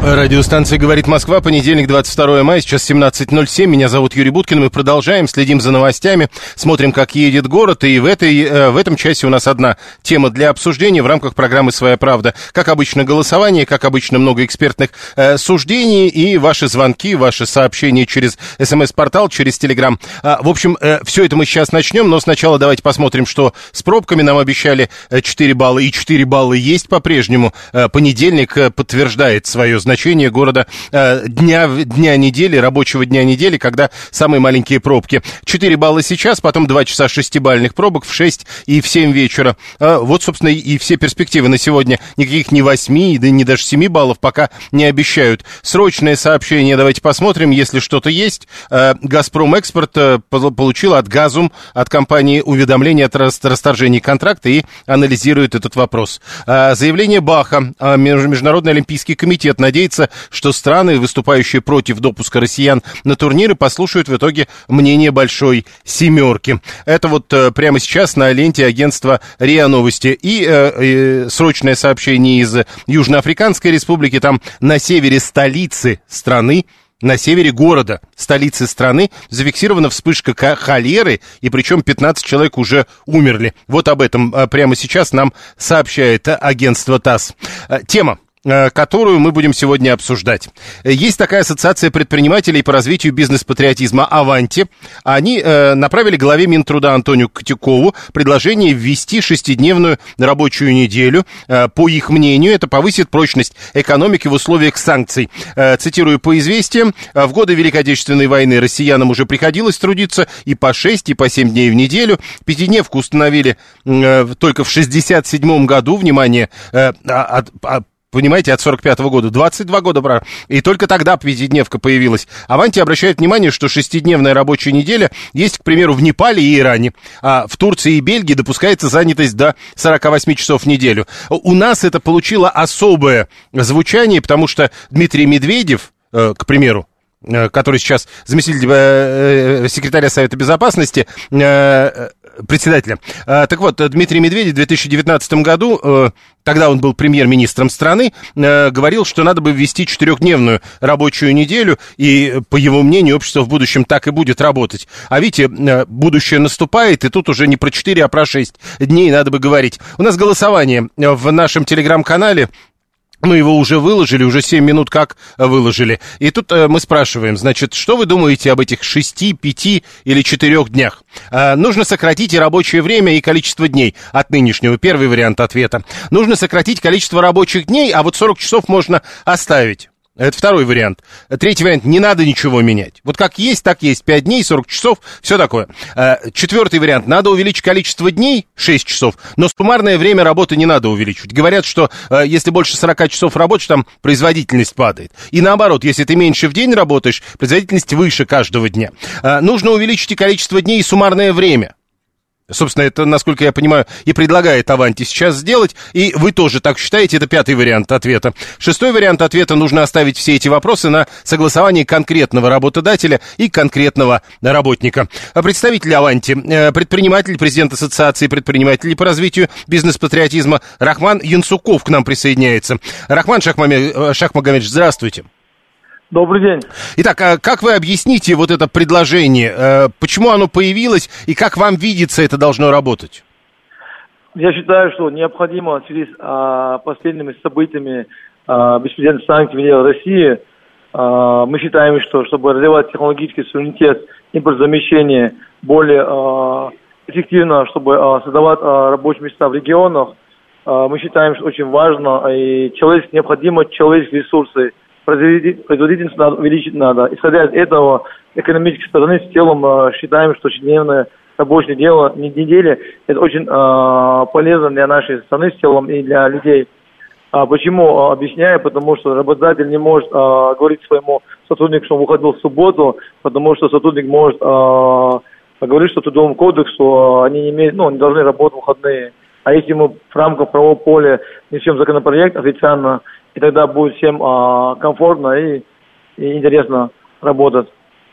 Радиостанция «Говорит Москва», понедельник, 22 мая, сейчас 17.07. Меня зовут Юрий Буткин. Мы продолжаем, следим за новостями, смотрим, как едет город. И в, этой, э, в этом часе у нас одна тема для обсуждения в рамках программы «Своя правда». Как обычно, голосование, как обычно, много экспертных э, суждений и ваши звонки, ваши сообщения через смс-портал, через телеграм. А, в общем, э, все это мы сейчас начнем, но сначала давайте посмотрим, что с пробками. Нам обещали э, 4 балла, и 4 балла есть по-прежнему. Э, понедельник э, подтверждает свое значение города э, дня, дня недели, рабочего дня недели, когда самые маленькие пробки. 4 балла сейчас, потом 2 часа шестибальных пробок в 6 и в 7 вечера. Э, вот, собственно, и все перспективы на сегодня. Никаких ни 8, да ни даже 7 баллов пока не обещают. Срочное сообщение, давайте посмотрим, если что-то есть. Э, «Газпром Экспорт» э, пол- получил от «Газум», от компании уведомление о рас- расторжении контракта и анализирует этот вопрос. Э, Заявление Баха. Меж- Международный олимпийский комитет надеется, что страны, выступающие против допуска россиян на турниры, послушают в итоге мнение большой семерки. Это вот э, прямо сейчас на ленте агентства РИА Новости. И э, э, срочное сообщение из Южноафриканской республики. Там на севере столицы страны на севере города, столицы страны, зафиксирована вспышка ка- холеры, и причем 15 человек уже умерли. Вот об этом а, прямо сейчас нам сообщает агентство ТАСС. А, Тема э, которую мы будем сегодня обсуждать. Э, Есть такая ассоциация предпринимателей по развитию бизнес-патриотизма «Аванти». Они э, направили главе Минтруда Антонию Котякову предложение ввести шестидневную рабочую неделю. Э, по их мнению, это повысит прочность экономики в условиях санкций. Э, цитирую по известиям, «Э, в годы Великой Отечественной войны россиянам уже приходилось трудиться и по 6, и по 7 дней в неделю. Пятидневку установили э, только в 67 году, внимание, э, а- от- а- Понимаете, от 45 года, 22 года, брат. И только тогда пятидневка появилась. Аванти обращает внимание, что шестидневная рабочая неделя есть, к примеру, в Непале и Иране. А в Турции и Бельгии допускается занятость до 48 часов в неделю. У нас это получило особое звучание, потому что Дмитрий Медведев, э, к примеру, э, который сейчас заместитель э, секретаря Совета Безопасности, председателя. А, Так вот, Дмитрий Медведев в 2019 году, э, тогда он был премьер-министром страны, э, говорил, что надо бы ввести четырехдневную рабочую неделю, и, по его мнению, общество в будущем так и будет работать. А видите, э, будущее наступает, и тут уже не про 4, а про 6 дней надо бы говорить. У нас голосование в нашем телеграм-канале. Мы его уже выложили, уже 7 минут как выложили. И тут э, мы спрашиваем, значит, что вы думаете об этих 6, 5 или 4 днях? Э, нужно сократить и рабочее время, и количество дней от нынешнего. Первый вариант ответа. Нужно сократить количество рабочих дней, а вот 40 часов можно оставить. Это второй вариант. Третий вариант, не надо ничего менять. Вот как есть, так есть. 5 дней, 40 часов, все такое. Э, Четвертый вариант, надо увеличить количество дней, 6 часов, но суммарное время работы не надо увеличивать. Говорят, что э, если больше 40 часов работаешь, там производительность падает. И наоборот, если ты меньше в день работаешь, производительность выше каждого дня. Э, Нужно увеличить и количество дней, и суммарное время. Собственно, это, насколько я понимаю, и предлагает Аванти сейчас сделать. И вы тоже так считаете, это пятый вариант ответа. Шестой вариант ответа нужно оставить все эти вопросы на согласование конкретного работодателя и конкретного работника. А Представитель Аванти, э, предприниматель, президент Ассоциации предпринимателей по развитию бизнес-патриотизма Рахман Янсуков к нам присоединяется. Рахман Шахмаме- э, Шахмагомедович, здравствуйте. Добрый день. Итак, а как вы объясните вот это предложение? Э, Почему оно появилось и как вам видится это должно работать? Я считаю, что необходимо в связи с а, последними событиями а, беспрецедентных санкций в России, а, мы считаем, что чтобы развивать технологический суверенитет, импортозамещение более эффективно, чтобы создавать рабочие места в регионах, мы считаем, что очень важно, и человек, необходимо человеческие ресурсы, производительность надо, увеличить надо. Исходя из этого, экономической стороны, в целом а, считаем, что ежедневная рабочей дело, недели. Это очень э, полезно для нашей страны в целом и для людей. А почему? Объясняю, потому что работодатель не может э, говорить своему сотруднику, что он выходил в субботу, потому что сотрудник может э, говорить, что трудовому кодексу они не имеют, ну, не должны работать в выходные. А если мы в рамках правового поля несем законопроект официально, и тогда будет всем а, комфортно и, и интересно работать.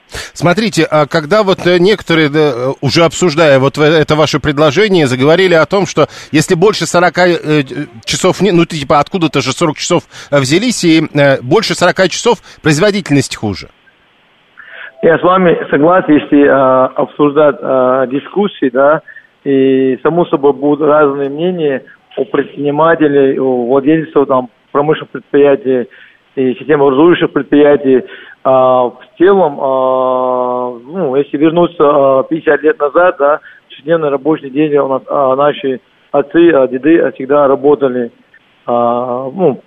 Смотрите, а когда вот э, некоторые, уже обсуждая вот это ваше предложение, заговорили о том, что если больше 40 э, часов, ну типа откуда-то же 40 часов э, взялись, и больше 40 часов производительность хуже. Я с вами согласен, если э, обсуждать э, дискуссии, да, и само собой будут разные мнения у предпринимателей, у владельцев там, промышленных предприятий и системообразующих предприятий. А, в целом, а, ну, если вернуться а, 50 лет назад, да, шестидневный рабочий день у нас а, наши отцы, а, деды всегда работали. А, ну,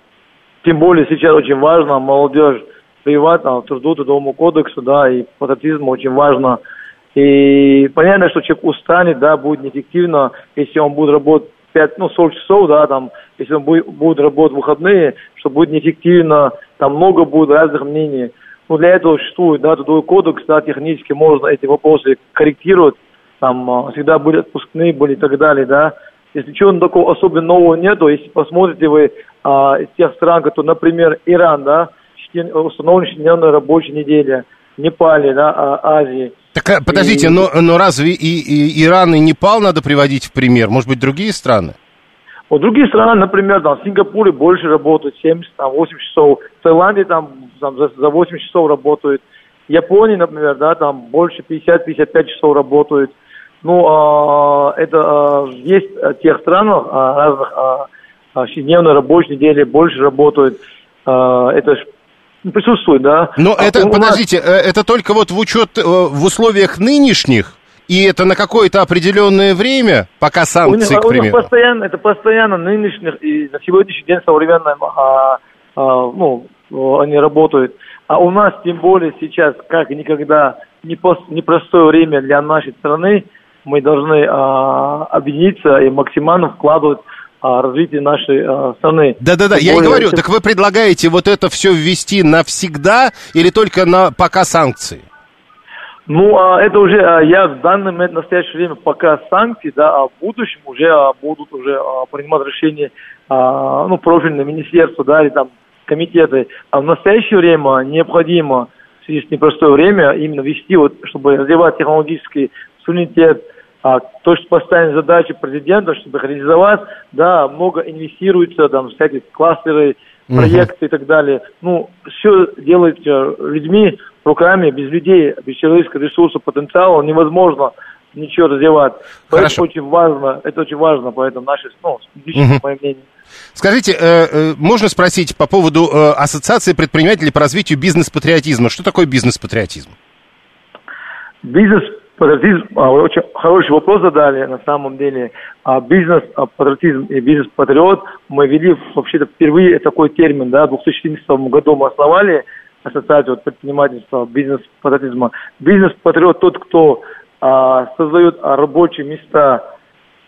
тем более сейчас очень важно молодежь прививать там, труду, трудовому кодексу, да, и патриотизму очень важно – и понятно, что человек устанет, да, будет неэффективно, если он будет работать 5, ну, 40 часов, да, там, если он будет, будет работать в выходные, что будет неэффективно, там много будет разных мнений. Но для этого существует, да, трудовой кодекс, да, технически можно эти вопросы корректировать, там, а, всегда были отпускные, были и так далее, да. Если чего такого особенно нового нету, если посмотрите вы а, из тех стран, которые, например, Иран, да, установлена рабочая неделя, Непале, да, а, Азии – так, а, подождите, и... но, но разве и, и Иран и Непал надо приводить в пример? Может быть, другие страны? Вот другие страны, например, там, в Сингапуре больше работают, 70, там, 80 часов. В Таиланде там, там за, за 8 часов работают. В Японии, например, да, там больше 50-55 часов работают. Ну, а, это а, есть в тех странах а, разных а, а, рабочей недели больше работают. А, это присутствует, да. Но а это, подождите, нас... Э, это только вот в учет э, в условиях нынешних, и это на какое-то определенное время, пока санкции, у них, к примеру? У них постоянно, это постоянно нынешних, и на сегодняшний день современным, а, а, ну, они работают. А у нас, тем более сейчас, как никогда, непростое время для нашей страны, мы должны а, объединиться и максимально вкладывать а, развития нашей а, страны. Да-да-да, я и говорю, так вы предлагаете вот это все ввести навсегда или только на пока санкции? Ну, а, это уже, а, я в данный момент, в настоящее время, пока санкции, да, а в будущем уже а, будут уже принимать решения, ну, профильное министерство, да, или там комитеты. А в настоящее время необходимо, в связи с непростое время, именно вести, вот, чтобы развивать технологический суверенитет, а то, что поставим задачи президента, чтобы их реализовать, да, много инвестируется, там, всякие кластеры, проекты и так далее. Ну, все делается людьми, руками, без людей, без человеческого ресурса, потенциала невозможно ничего развивать. Поэтому Хорошо. очень важно, это очень важно, поэтому наше, ну, угу. мое мнение. Скажите, э, э, можно спросить по поводу э, Ассоциации предпринимателей по развитию бизнес-патриотизма. Что такое бизнес-патриотизм? Бизнес Патриотизм, а, очень хороший вопрос задали, на самом деле. А бизнес, а, патриотизм и бизнес-патриот мы ввели вообще-то впервые такой термин, да, в 2014 году мы основали ассоциацию предпринимательства, бизнес-патриотизма. Бизнес-патриот тот, кто а, создает рабочие места,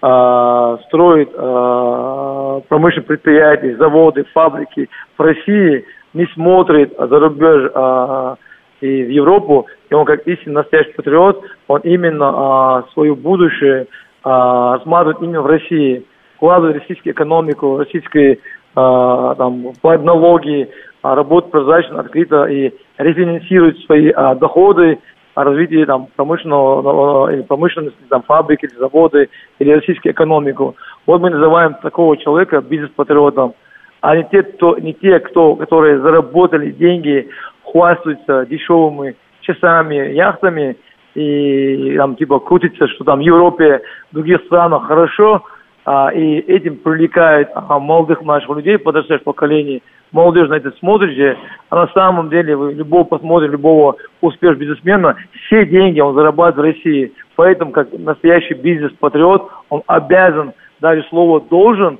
а, строит а, промышленные предприятия, заводы, фабрики в России, не смотрит за рубеж а, и в Европу, и он как истинный настоящий патриот, он именно а, свое будущее а, рассматривает именно в России, вкладывает в российскую экономику, российские а, там, налоги, а, работает прозрачно, открыто и рефинансирует свои а, доходы, о развитии там, промышленного, или промышленности, там, фабрики, или заводы, или российскую экономику. Вот мы называем такого человека бизнес-патриотом, а не те, кто, не те кто, которые заработали деньги хвастаются дешевыми часами, яхтами, и там типа крутится, что там в Европе, в других странах хорошо, а, и этим привлекает а, молодых наших людей, подрастающих поколений. Молодежь на это смотрит же, а на самом деле вы любого посмотрите, любого успешного бизнесмена, все деньги он зарабатывает в России. Поэтому, как настоящий бизнес-патриот, он обязан, даже слово «должен»,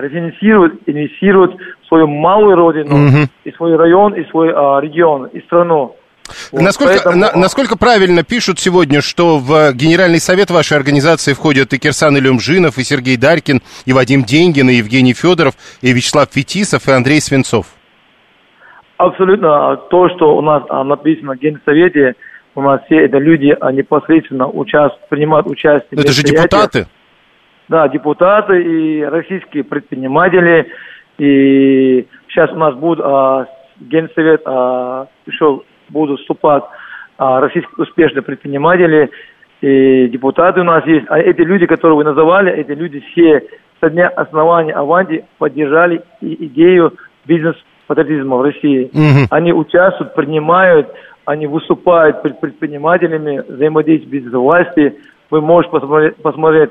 рефинансировать, инвестировать в свою малую родину, угу. и свой район, и свой а, регион, и страну. Вот, насколько, поэтому... на, насколько правильно пишут сегодня, что в Генеральный совет вашей организации входят и Кирсан Илюмжинов, и Сергей Дарькин, и Вадим Деньгин, и Евгений Федоров, и Вячеслав Фетисов, и Андрей Свинцов? Абсолютно. То, что у нас а, написано в Генсовете, у нас все это люди а, непосредственно участвуют, принимают участие. Это же депутаты? Да, депутаты и российские предприниматели. И сейчас у нас будет а, Генсовет, а, еще будут вступать а, российские успешные предприниматели и депутаты у нас есть. А эти люди, которые вы называли, эти люди все со дня основания Аванди поддержали идею бизнес-патриотизма в России. Угу. Они участвуют, принимают, они выступают перед предпринимателями, взаимодействуют без власти. Вы можете посмотреть, посмотреть.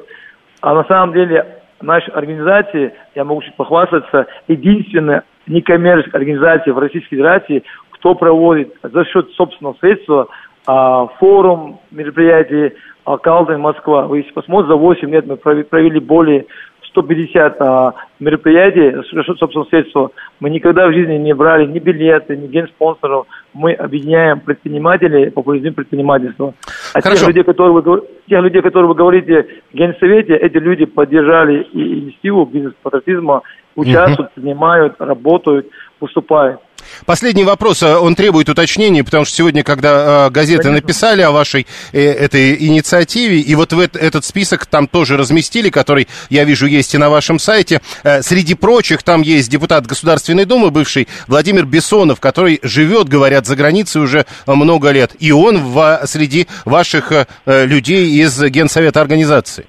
А на самом деле наша организация, я могу чуть похвастаться, единственная некоммерческая организация в Российской Федерации, кто проводит за счет собственного средства а, форум мероприятий а, Москва. Вы если посмотрите, за 8 лет мы провели более 150 а, мероприятий собственного средства. Мы никогда в жизни не брали ни билеты, ни генспонсоров. Мы объединяем предпринимателей, популяризуем предпринимательство. А тех людей, которые вы, тех людей, которые вы говорите в Генсовете, эти люди поддержали и инициативу бизнес-патриотизма, участвуют, угу. принимают, работают, выступают. Последний вопрос, э, он требует уточнения, потому что сегодня, когда э, газеты Конечно. написали о вашей э, этой инициативе, и вот в этот список там тоже разместили, который, я вижу, есть и на вашем сайте, среди прочих там есть депутат Государственной Думы, бывший Владимир Бессонов, который живет, говорят, за границей уже много лет, и он в, среди ваших людей из Генсовета организации.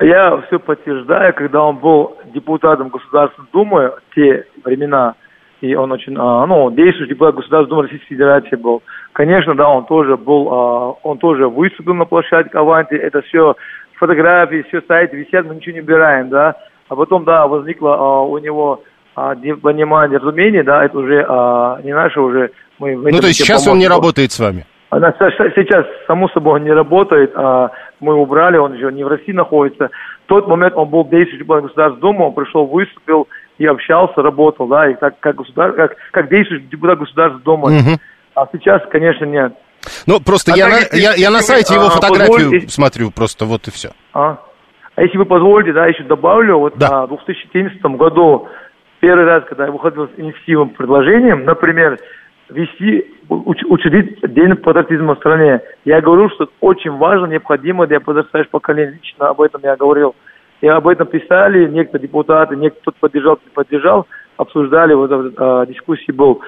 Я все подтверждаю, когда он был депутатом Государственной Думы, те времена, и он очень, а, ну, действующий депутат Государственной Думы Российской Федерации был. Конечно, да, он тоже был, а, он тоже выступил на площадке Аванти, это все фотографии, все сайты висят, мы ничего не убираем, да. А потом, да, возникло а, у него понимание, разумение, да, это уже не наше уже. Мы ну, то есть сейчас поможем. он не работает с вами? Сейчас, само собой, он не работает, а мы убрали, он еще не в России находится. В тот момент он был действующий депутат Государственной Думы, он пришел, выступил, и общался, работал, да, и как, как, государ... как, как действующий депутат Государственной Думы. Угу. А сейчас, конечно, нет. Ну, просто а я, на, если, я, я на сайте его а, фотографию позволите... смотрю, просто вот и все. А? а если вы позволите, да, еще добавлю, вот да. в 2014 году, первый раз, когда я выходил с инициативным предложением, например, вести, уч, учредить День патриотизма в стране, я говорю, что это очень важно, необходимо для подрастающего поколения. Лично об этом я говорил. И об этом писали некоторые депутаты, некто поддержал, не поддержал, обсуждали, вот э, дискуссии был.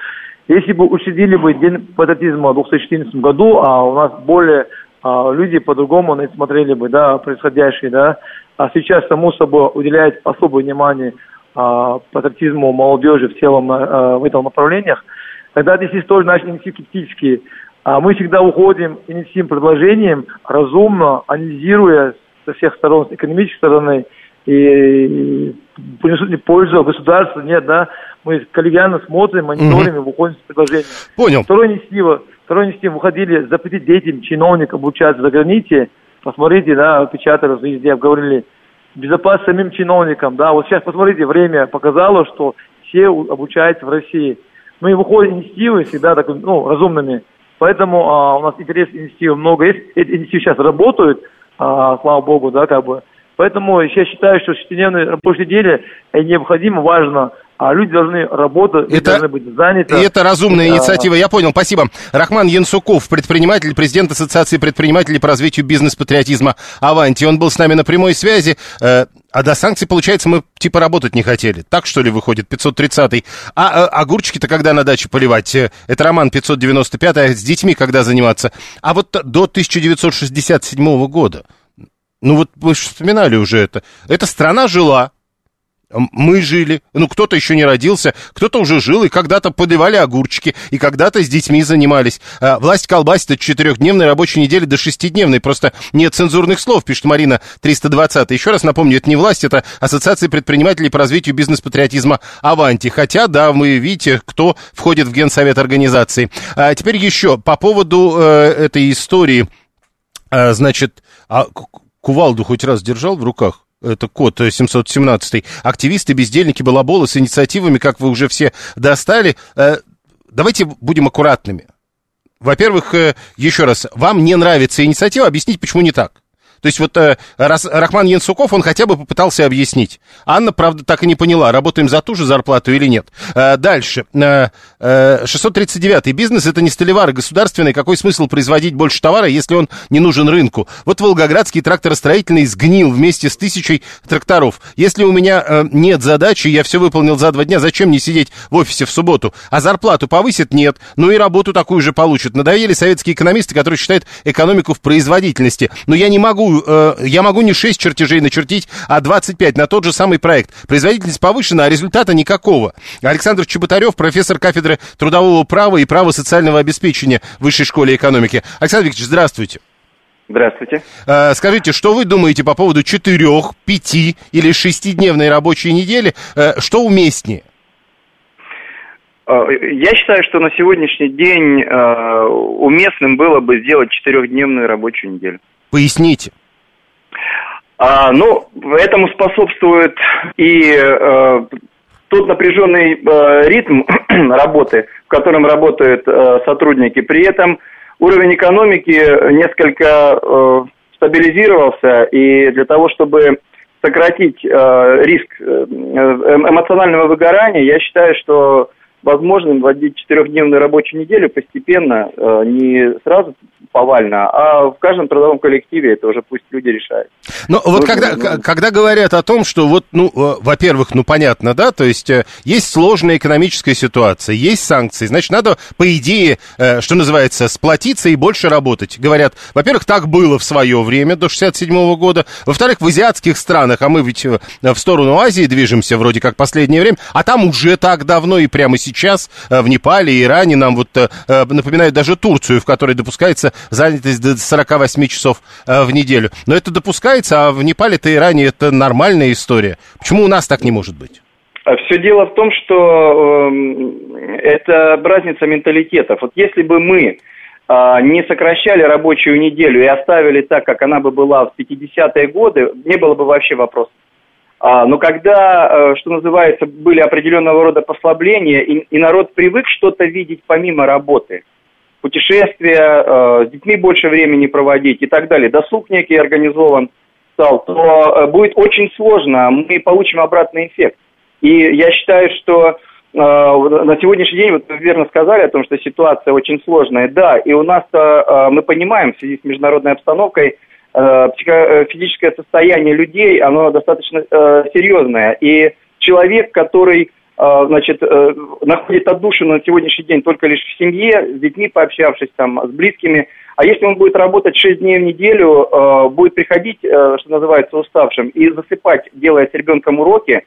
Если бы учредили бы День патриотизма в 2014 году, а у нас более а, люди по-другому на это смотрели бы, да, происходящее, да, а сейчас, само собой, уделяет особое внимание а, патриотизму молодежи в целом а, в этом направлениях, тогда здесь тоже наши инициативы критические. А мы всегда уходим инициативным предложением, разумно, анализируя со всех сторон, с экономической стороны, и принесут ли пользу государству, нет, да, мы коллегиально смотрим, мониторим угу. и выходим с предложением. Понял. Второй инициатива, второй инициатива выходили запретить детям, чиновникам обучаться за границей, посмотрите, да, печатали везде, говорили, безопасность самим чиновникам, да, вот сейчас посмотрите, время показало, что все обучаются в России. Мы выходим инициативы всегда так, ну, разумными, поэтому а, у нас интерес инициативы много есть, эти инициативы сейчас работают, а, слава богу, да, как бы. Поэтому я считаю, что шестидневные рабочие недели необходимо, важно, а люди должны работать, это, должны быть заняты. И это разумная инициатива, я понял, спасибо. Рахман Янсуков, предприниматель, президент Ассоциации предпринимателей по развитию бизнес-патриотизма «Аванти». Он был с нами на прямой связи. А до санкций, получается, мы типа работать не хотели. Так, что ли, выходит, 530-й? А, а огурчики-то когда на даче поливать? Э, это роман 595 а с детьми когда заниматься? А вот до 1967 года ну вот вы же вспоминали уже это. Эта страна жила, мы жили, ну кто-то еще не родился, кто-то уже жил, и когда-то подливали огурчики, и когда-то с детьми занимались. А, власть колбасит от четырехдневной рабочей недели до шестидневной, просто нет цензурных слов, пишет Марина 320. Еще раз напомню, это не власть, это Ассоциация предпринимателей по развитию бизнес-патриотизма «Аванти». Хотя, да, вы видите, кто входит в генсовет организации. А теперь еще по поводу э, этой истории, э, значит, а кувалду хоть раз держал в руках? Это код 717 активисты, бездельники, балаболы с инициативами, как вы уже все достали. Э, давайте будем аккуратными. во-первых, э, еще раз, вам не нравится инициатива, объяснить, почему не так. То есть вот э, Рахман Янсуков, он хотя бы попытался объяснить. Анна, правда, так и не поняла, работаем за ту же зарплату или нет. Э, дальше. Э, э, 639-й. Бизнес это не столевары государственный. Какой смысл производить больше товара, если он не нужен рынку? Вот Волгоградский тракторостроительный сгнил вместе с тысячей тракторов. Если у меня э, нет задачи, я все выполнил за два дня, зачем мне сидеть в офисе в субботу? А зарплату повысит? Нет. Ну и работу такую же получат. Надоели советские экономисты, которые считают экономику в производительности. Но я не могу э, я могу не 6 чертежей начертить, а 25 на тот же самый проект. Производительность повышена, а результата никакого. Александр Чеботарев, профессор кафедры трудового права и права социального обеспечения в Высшей школе экономики. Александр Викторович, здравствуйте. Здравствуйте. Э, скажите, что вы думаете по поводу четырех, пяти или шестидневной рабочей недели? Э, что уместнее? Я считаю, что на сегодняшний день уместным было бы сделать четырехдневную рабочую неделю. Поясните. А, ну, этому способствует и э, тот напряженный э, ритм работы, в котором работают э, сотрудники. При этом уровень экономики несколько э, стабилизировался, и для того, чтобы сократить э, риск э, эмоционального выгорания, я считаю, что возможным вводить четырехдневную рабочую неделю постепенно, э, не сразу повально, а в каждом трудовом коллективе это уже пусть люди решают. Но вот Нужно, когда, ну... когда говорят о том, что вот, ну, э, во-первых, ну, понятно, да, то есть э, есть сложная экономическая ситуация, есть санкции, значит, надо, по идее, что называется, сплотиться и больше работать. Говорят, во-первых, так было в свое время, до 67 -го года, во-вторых, в азиатских странах, а мы ведь в сторону Азии движемся вроде как последнее время, а там уже так давно и прямо сейчас сейчас э, в Непале и Иране нам вот э, э, напоминают даже Турцию, в которой допускается занятость до 48 часов в неделю. Но это допускается, а в Непале-то и Иране это нормальная история. Почему у нас так не может быть? А Все дело в том, что э, это разница менталитетов. Вот если бы мы э, не сокращали рабочую неделю и оставили так, как она бы была в 50-е годы, не было бы вообще вопросов. А, но когда, э, что называется, были определенного рода послабления, и, и народ привык что-то видеть помимо работы, путешествия, э, с детьми больше времени проводить и так далее, досуг некий организован стал, то э, будет очень сложно, мы получим обратный эффект. И я считаю, что на сегодняшний день, вот вы верно сказали о том, что ситуация очень сложная. Да, и у нас-то мы понимаем в связи с международной обстановкой, Э, э, физическое состояние людей, оно достаточно э, серьезное. И человек, который значит, находит отдушину на сегодняшний день только лишь в семье, с детьми пообщавшись, там, с близкими, а если он будет работать 6 дней в неделю, будет приходить, что называется, уставшим, и засыпать, делая с ребенком уроки,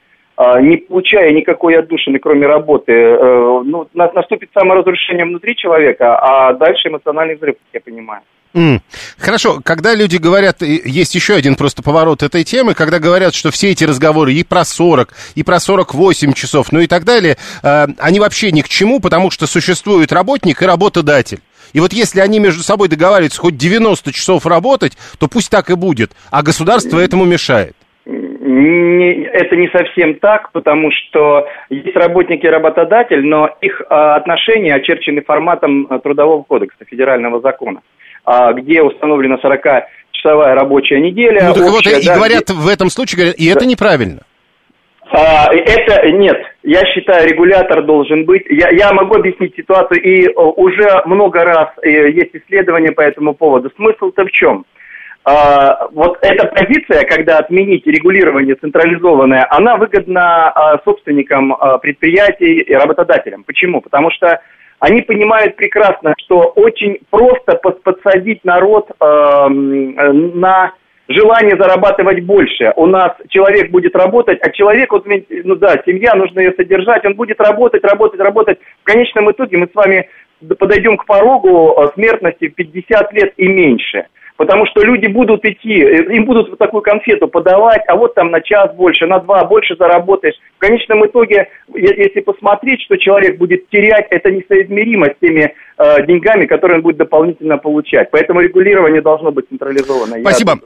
не получая никакой отдушины, кроме работы, ну, наступит саморазрушение внутри человека, а дальше эмоциональный взрыв, как я понимаю. Mm. Хорошо, когда люди говорят, есть еще один просто поворот этой темы, когда говорят, что все эти разговоры и про 40, и про 48 часов, ну и так далее, э, они вообще ни к чему, потому что существует работник и работодатель. И вот если они между собой договариваются хоть 90 часов работать, то пусть так и будет, а государство этому мешает. Не, это не совсем так, потому что есть работники и работодатель, но их а, отношения очерчены форматом а, Трудового кодекса, федерального закона. А, где установлена 40-часовая рабочая неделя. Ну, так общая, вот, и говорят где... в этом случае, говорят, и это неправильно. А, это нет. Я считаю, регулятор должен быть. Я, я могу объяснить ситуацию, и уже много раз э, есть исследования по этому поводу. Смысл-то в чем? А, вот эта позиция, когда отменить регулирование централизованное, она выгодна а, собственникам а, предприятий и работодателям. Почему? Потому что они понимают прекрасно, что очень просто подсадить народ э, на желание зарабатывать больше. У нас человек будет работать, а человек, вот, ну да, семья, нужно ее содержать, он будет работать, работать, работать. В конечном итоге мы с вами подойдем к порогу э, смертности в 50 лет и меньше – Потому что люди будут идти, э, им будут вот такую конфету подавать, а вот там на час больше, на два больше заработаешь. В конечном итоге, если посмотреть, что человек будет терять, это несоизмеримо с теми деньгами, которые он будет дополнительно получать. Поэтому регулирование должно быть централизовано. Спасибо.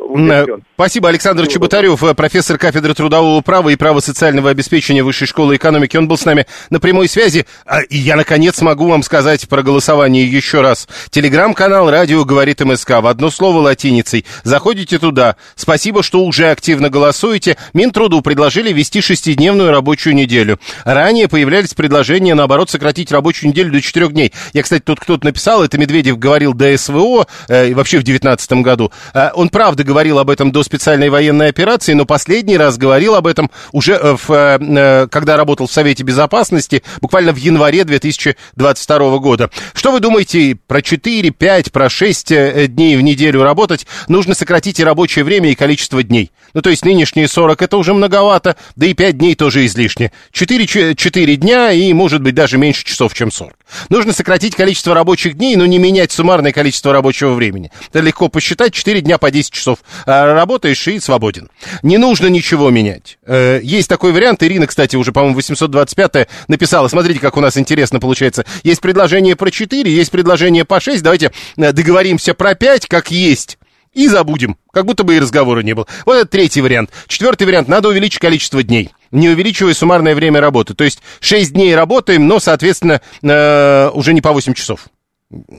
Спасибо, Александр Чеботарев, профессор кафедры трудового права и права социального обеспечения Высшей школы экономики. Он был с нами на прямой связи. А, и я, наконец, могу вам сказать про голосование еще раз. Телеграм-канал «Радио говорит МСК» в одно слово латиницей. Заходите туда. Спасибо, что уже активно голосуете. Минтруду предложили ввести шестидневную рабочую неделю. Ранее появлялись предложения, наоборот, сократить рабочую неделю до четырех дней. Я, кстати, тут кто-то написал, это Медведев говорил до СВО, э, вообще в 2019 году. Э, он, правда, говорил об этом до специальной военной операции, но последний раз говорил об этом уже, э, в, э, э когда работал в Совете Безопасности, буквально в январе 2022 года. Что вы думаете про 4, 5, про 6 э, дней в неделю работать? Нужно сократить и рабочее время, и количество дней. Ну, то есть нынешние 40 это уже многовато, да и 5 дней тоже излишне. 4, 4 дня и, может быть, даже меньше часов, чем 40. Нужно сократить количество рабочих дней, но не менять суммарное количество рабочего времени. Это легко посчитать, 4 дня по 10 часов а работаешь и свободен. Не нужно ничего менять. Э, есть такой вариант, Ирина, кстати, уже, по-моему, 825 написала, смотрите, как у нас интересно получается. Есть предложение про 4, есть предложение по 6, давайте э, договоримся про 5, как есть и забудем, как будто бы и разговора не было. Вот это третий вариант. Четвертый вариант, надо увеличить количество дней, не увеличивая суммарное время работы. То есть 6 дней работаем, но, соответственно, э, уже не по 8 часов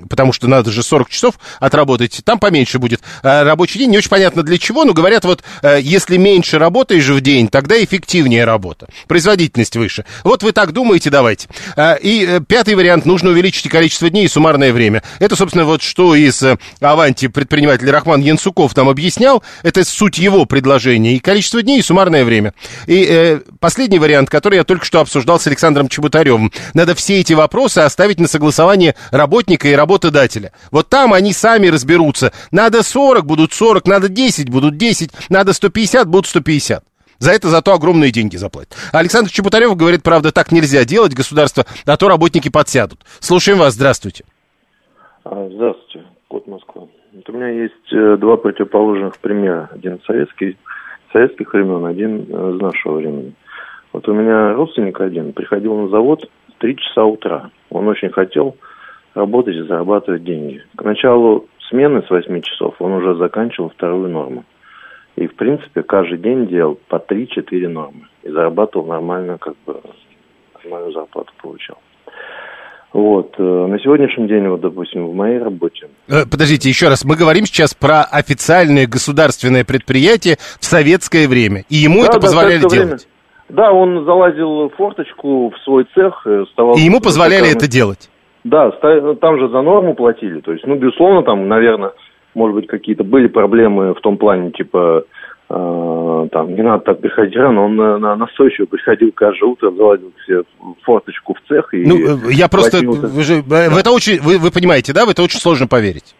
потому что надо же 40 часов отработать, там поменьше будет. А рабочий день не очень понятно для чего, но говорят, вот э, если меньше работаешь в день, тогда эффективнее работа, производительность выше. Вот вы так думаете, давайте. А, и э, пятый вариант, нужно увеличить количество дней и суммарное время. Это, собственно, вот что из э, Аванти предприниматель Рахман Янсуков там объяснял, это суть его предложения, и количество дней, и суммарное время. И последний вариант, который я только что обсуждал с Александром Чеботаревым, надо все эти вопросы оставить на согласование работников собственника и работодателя. Вот там они сами разберутся. Надо 40, будут 40, надо 10, будут 10, надо 150, будут 150. За это зато огромные деньги заплатят. Александр Чеботарев говорит, правда, так нельзя делать, государство, а то работники подсядут. Слушаем вас, здравствуйте. А, здравствуйте, код Москва. Вот у меня есть э, два противоположных примера. Один советский, советских времен, один э, из нашего времени. Вот у меня родственник один приходил на завод в 3 часа утра. Он очень хотел работать и зарабатывать деньги. К началу смены с 8 часов он уже заканчивал вторую норму. И, в принципе, каждый день делал по 3-4 нормы. И зарабатывал нормально, как бы, нормальную зарплату получал. Вот. Э, на сегодняшний день, вот, допустим, в моей работе... Э, подождите, еще раз. Мы говорим сейчас про официальное государственное предприятие в советское время. И ему да, это да, позволяли делать? Время. Да, он залазил в форточку в свой цех. Вставал и ему позволяли это делать? Да, там же за норму платили. То есть, ну, безусловно, там, наверное, может быть, какие-то были проблемы в том плане, типа, э, там, не надо так приходить рано, он на, на, настойчиво приходил каждое утро, залазил все форточку в цех и... Ну, э, я просто, вы же, да. в это очень, вы, вы понимаете, да, в это очень сложно поверить.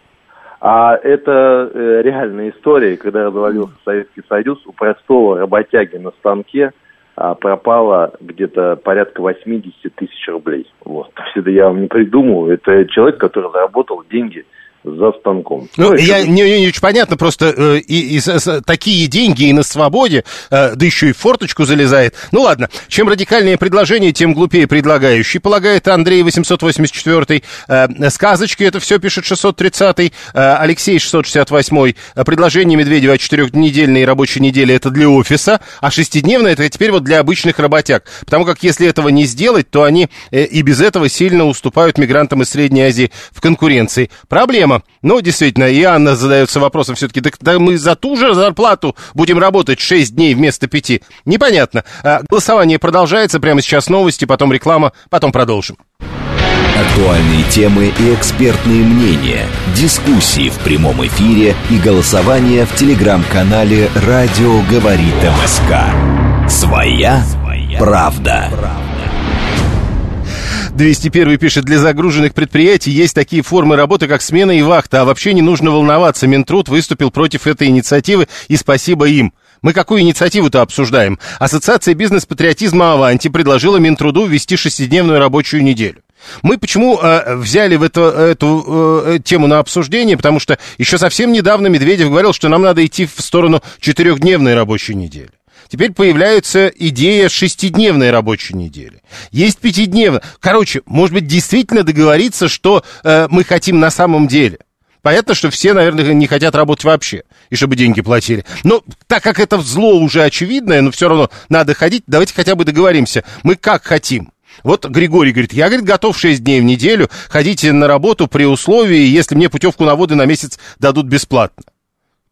А это э, реальная история, когда развалился Советский Союз, у простого работяги на станке – пропало где-то порядка 80 тысяч рублей. Вот. Есть это я вам не придумываю. Это человек, который заработал деньги за станком. Ну, ну я, не, не, не очень понятно, просто э, и, и, с, такие деньги и на свободе, э, да еще и в форточку залезает. Ну ладно, чем радикальнее предложение, тем глупее предлагающий, полагает Андрей 884 э, сказочки, это все пишет 630 э, Алексей 668 предложение Медведева о четырехнедельной рабочей неделе это для офиса, а шестидневное это теперь вот для обычных работяг. Потому как если этого не сделать, то они э, и без этого сильно уступают мигрантам из Средней Азии в конкуренции. Проблема проблема. Ну, действительно, и Анна задается вопросом все-таки, так да мы за ту же зарплату будем работать 6 дней вместо 5. Непонятно. А, голосование продолжается. Прямо сейчас новости, потом реклама, потом продолжим. Актуальные темы и экспертные мнения, дискуссии в прямом эфире и голосование в телеграм-канале «Радио говорит МСК». Своя, Своя правда. правда. 201 пишет, для загруженных предприятий есть такие формы работы, как смена и вахта, а вообще не нужно волноваться. Минтруд выступил против этой инициативы, и спасибо им. Мы какую инициативу-то обсуждаем? Ассоциация бизнес-патриотизма «Аванти» предложила Минтруду ввести шестидневную рабочую неделю. Мы почему э, взяли в это, эту э, тему на обсуждение? Потому что еще совсем недавно Медведев говорил, что нам надо идти в сторону четырехдневной рабочей недели. Теперь появляется идея шестидневной рабочей недели. Есть пятидневная. Короче, может быть, действительно договориться, что э, мы хотим на самом деле. Понятно, что все, наверное, не хотят работать вообще, и чтобы деньги платили. Но так как это зло уже очевидное, но все равно надо ходить, давайте хотя бы договоримся. Мы как хотим? Вот Григорий говорит, я, говорит, готов 6 дней в неделю ходить на работу при условии, если мне путевку на воды на месяц дадут бесплатно.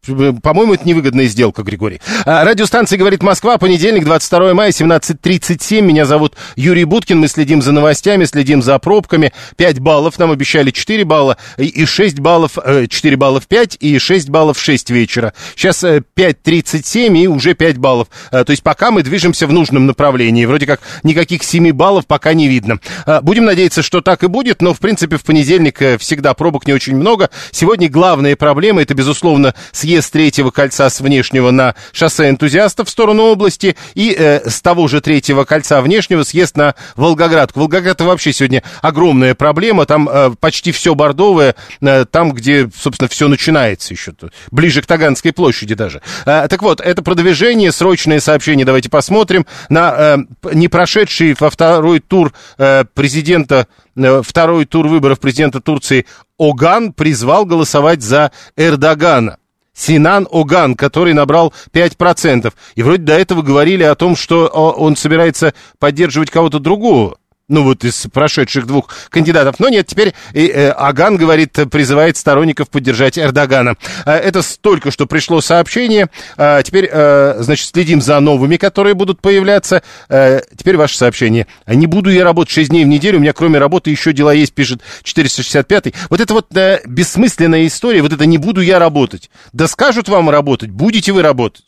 По-моему, это невыгодная сделка, Григорий. А, радиостанция «Говорит Москва», понедельник, 22 мая, 17.37. Меня зовут Юрий Буткин. Мы следим за новостями, следим за пробками. 5 баллов, нам обещали 4 балла, и 6 баллов, 4 балла в 5, и 6 баллов в 6 вечера. Сейчас 5.37 и уже 5 баллов. То есть пока мы движемся в нужном направлении. Вроде как никаких 7 баллов пока не видно. Будем надеяться, что так и будет, но, в принципе, в понедельник э, всегда пробок не очень много. Сегодня главная проблема, это, безусловно, съезд съезд третьего кольца с внешнего на шоссе энтузиастов в сторону области и э, с того же третьего кольца внешнего съезд на Волгоградку. Волгоград вообще сегодня огромная проблема, там э, почти все бордовое, э, там, где, собственно, все начинается еще, ближе к Таганской площади даже. Э, так вот, это продвижение, срочное сообщение, давайте посмотрим, на э, не прошедший во второй тур э, президента э, второй тур выборов президента Турции Оган призвал голосовать за Эрдогана. Синан Оган, который набрал 5%. И вроде до этого говорили о том, что он собирается поддерживать кого-то другого ну вот из прошедших двух кандидатов. Но нет, теперь и, э, Аган, говорит, призывает сторонников поддержать Эрдогана. Э, это только что пришло сообщение. Э, теперь, э, значит, следим за новыми, которые будут появляться. Э, теперь ваше сообщение. Не буду я работать 6 дней в неделю, у меня кроме работы еще дела есть, пишет 465-й. Вот это вот э, бессмысленная история, вот это не буду я работать. Да скажут вам работать, будете вы работать.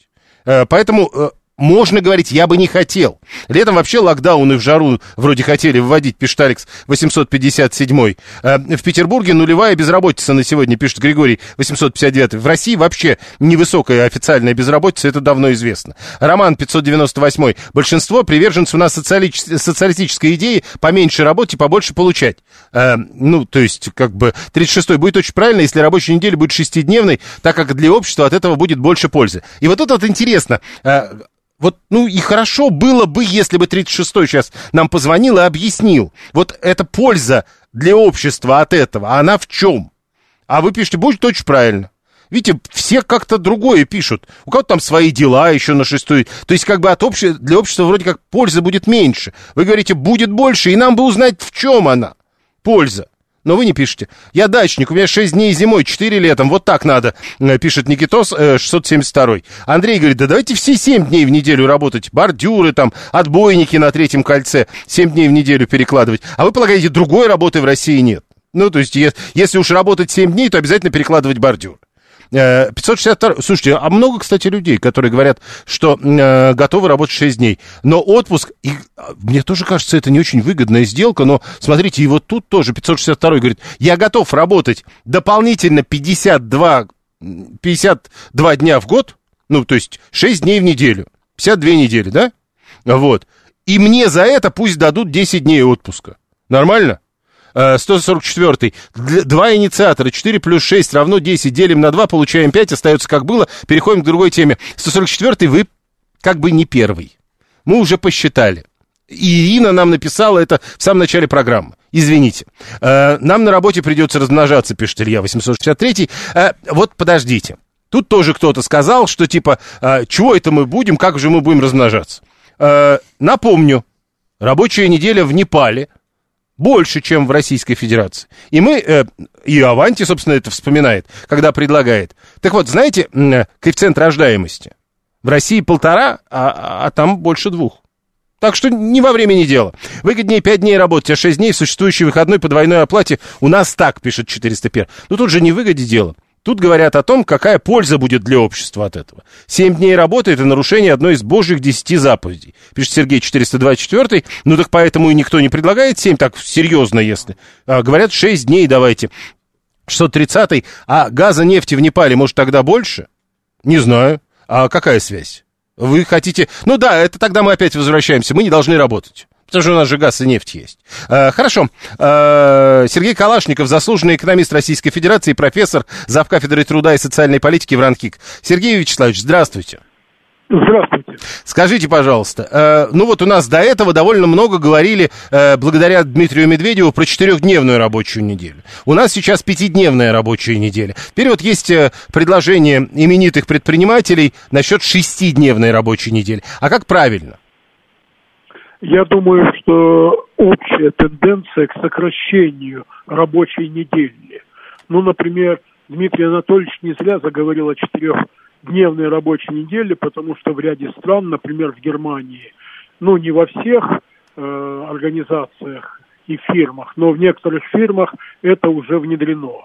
Э, поэтому... Э, можно говорить, я бы не хотел. Летом вообще локдауны в жару вроде хотели вводить, пишет Алекс 857. Э, в Петербурге нулевая безработица на сегодня, пишет Григорий 859. В России вообще невысокая официальная безработица, это давно известно. Роман 598. Большинство приверженцев у нас социали... социалистической идеи поменьше работать и побольше получать. Э, ну, то есть, как бы, 36-й будет очень правильно, если рабочая неделя будет шестидневной, так как для общества от этого будет больше пользы. И вот тут вот интересно, э, вот, ну и хорошо было бы, если бы 36-й сейчас нам позвонил и объяснил. Вот эта польза для общества от этого, а она в чем? А вы пишете, будет очень правильно. Видите, все как-то другое пишут. У кого-то там свои дела еще на шестой. То есть как бы от обще... для общества вроде как пользы будет меньше. Вы говорите, будет больше, и нам бы узнать, в чем она. Польза но вы не пишете. Я дачник, у меня 6 дней зимой, 4 летом, вот так надо, э, пишет Никитос 672. Э, Андрей говорит, да давайте все 7 дней в неделю работать, бордюры там, отбойники на третьем кольце, 7 дней в неделю перекладывать. А вы полагаете, другой работы в России нет? Ну, то есть, если уж работать 7 дней, то обязательно перекладывать бордюр. 562... Э, слушайте, а много, кстати, людей, которые говорят, что э, готовы работать 6 дней. Но отпуск, и, а, мне тоже кажется, это не очень выгодная сделка, но смотрите, и вот тут тоже 562 говорит, я готов работать дополнительно 52, 52 дня в год, ну, то есть 6 дней в неделю, 52 недели, да? Вот. И мне за это пусть дадут 10 дней отпуска. Нормально? 144. Два инициатора. 4 плюс 6 равно 10. Делим на 2, получаем 5. Остается как было. Переходим к другой теме. 144. Вы как бы не первый. Мы уже посчитали. Ирина нам написала это в самом начале программы. Извините. Э, нам на работе придется размножаться, пишет Илья 863. Э, вот подождите. Тут тоже кто-то сказал, что типа, э, чего это мы будем, как же мы будем размножаться. Напомню, рабочая неделя в Непале – больше, чем в Российской Федерации. И мы, э, и Аванти, собственно, это вспоминает, когда предлагает. Так вот, знаете, э, коэффициент рождаемости? В России полтора, а, а там больше двух. Так что не во времени дело. Выгоднее 5 дней работать, а 6 дней в существующей выходной по двойной оплате у нас так, пишет 401. Ну тут же не выгоде дело. Тут говорят о том, какая польза будет для общества от этого. Семь дней работы – это нарушение одной из божьих десяти заповедей. Пишет Сергей 424. Ну так поэтому и никто не предлагает семь, так серьезно, если. А, говорят, шесть дней давайте. 630 а газа, нефти в Непале, может, тогда больше? Не знаю. А какая связь? Вы хотите... Ну да, это тогда мы опять возвращаемся. Мы не должны работать. Потому что у нас же газ и нефть есть. А, хорошо. А, Сергей Калашников, заслуженный экономист Российской Федерации, профессор, зав. кафедры труда и социальной политики в РАНКИК. Сергей Вячеславович, здравствуйте. Здравствуйте. Скажите, пожалуйста, э, ну вот у нас до этого довольно много говорили, э, благодаря Дмитрию Медведеву, про четырехдневную рабочую неделю. У нас сейчас пятидневная рабочая неделя. Теперь вот есть э, предложение именитых предпринимателей насчет шестидневной рабочей недели. А как правильно? Я думаю, что общая тенденция к сокращению рабочей недели. Ну, например, Дмитрий Анатольевич не зря заговорил о четырехдневной рабочей неделе, потому что в ряде стран, например, в Германии, ну, не во всех э, организациях и фирмах, но в некоторых фирмах это уже внедрено.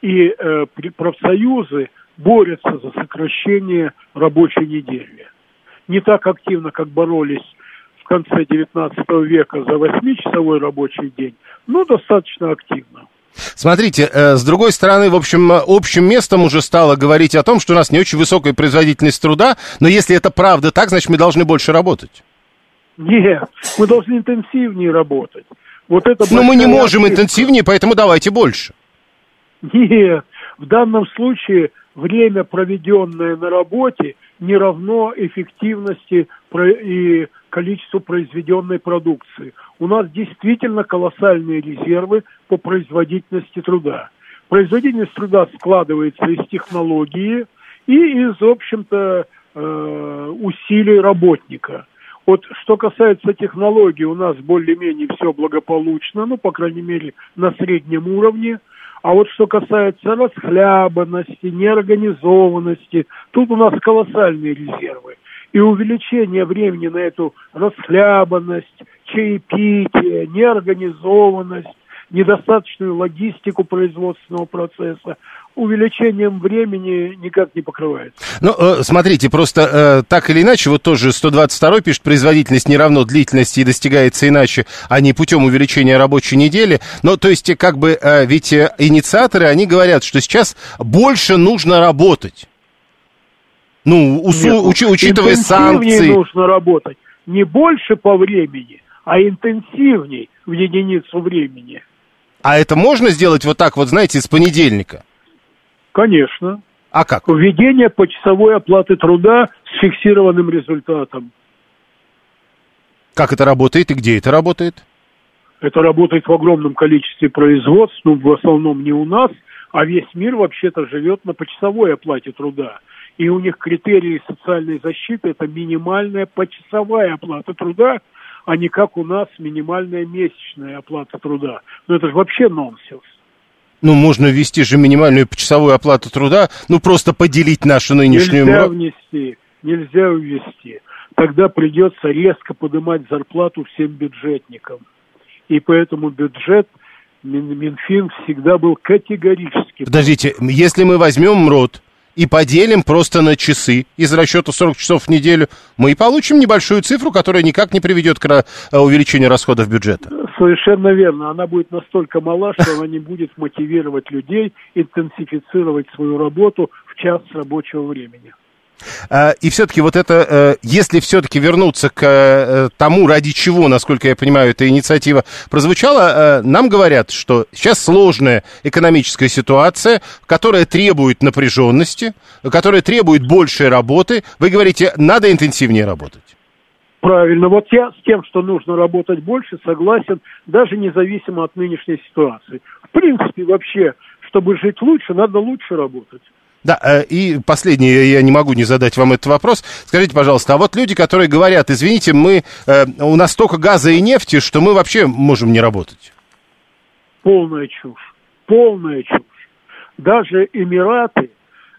И э, профсоюзы борются за сокращение рабочей недели. Не так активно, как боролись конце XIX века за восьмичасовой рабочий день, но достаточно активно. Смотрите, э, с другой стороны, в общем, общим местом уже стало говорить о том, что у нас не очень высокая производительность труда, но если это правда так, значит, мы должны больше работать. Нет, мы должны интенсивнее работать. Вот это Но мы не можем ошибка. интенсивнее, поэтому давайте больше. Нет, в данном случае время, проведенное на работе, не равно эффективности и количеству произведенной продукции. У нас действительно колоссальные резервы по производительности труда. Производительность труда складывается из технологии и из, в общем-то, э, усилий работника. Вот что касается технологий, у нас более-менее все благополучно, ну, по крайней мере, на среднем уровне. А вот что касается расхлябанности, неорганизованности, тут у нас колоссальные резервы. И увеличение времени на эту расхлябанность, чаепитие, неорганизованность, недостаточную логистику производственного процесса, увеличением времени никак не покрывается. Ну, э, смотрите, просто э, так или иначе, вот тоже 122 пишет, производительность не равно длительности и достигается иначе, а не путем увеличения рабочей недели. Но, то есть, как бы, э, ведь инициаторы, они говорят, что сейчас больше нужно работать. Ну, усу, Нет, учи, учитывая санкции. нужно работать. Не больше по времени, а интенсивней в единицу времени. А это можно сделать вот так вот, знаете, с понедельника? Конечно. А как? Введение почасовой оплаты труда с фиксированным результатом. Как это работает и где это работает? Это работает в огромном количестве производств, ну, в основном не у нас, а весь мир вообще-то живет на почасовой оплате труда. И у них критерии социальной защиты – это минимальная почасовая оплата труда, а не как у нас минимальная месячная оплата труда. Ну, это же вообще нонсенс. Ну, можно ввести же минимальную почасовую оплату труда, ну, просто поделить нашу нынешнюю... Нельзя внести, нельзя ввести. Тогда придется резко поднимать зарплату всем бюджетникам. И поэтому бюджет Минфин всегда был категорически... Подождите, если мы возьмем МРОД и поделим просто на часы из расчета 40 часов в неделю, мы и получим небольшую цифру, которая никак не приведет к э, увеличению расходов бюджета. Совершенно верно. Она будет настолько мала, что она не будет мотивировать людей интенсифицировать свою работу в час рабочего времени. А, и все-таки вот это, э, если все-таки вернуться к э, тому, ради чего, насколько я понимаю, эта инициатива прозвучала, э, нам говорят, что сейчас сложная экономическая ситуация, которая требует напряженности, которая требует большей работы. Вы говорите, надо интенсивнее работать. Правильно. Вот я с тем, что нужно работать больше, согласен, даже независимо от нынешней ситуации. В принципе, вообще, чтобы жить лучше, надо лучше работать. Да, э, и последнее, я не могу не задать вам этот вопрос. Скажите, пожалуйста, а вот люди, которые говорят, извините, мы, э, у нас столько газа и нефти, что мы вообще можем не работать? Полная чушь, полная чушь. Даже Эмираты,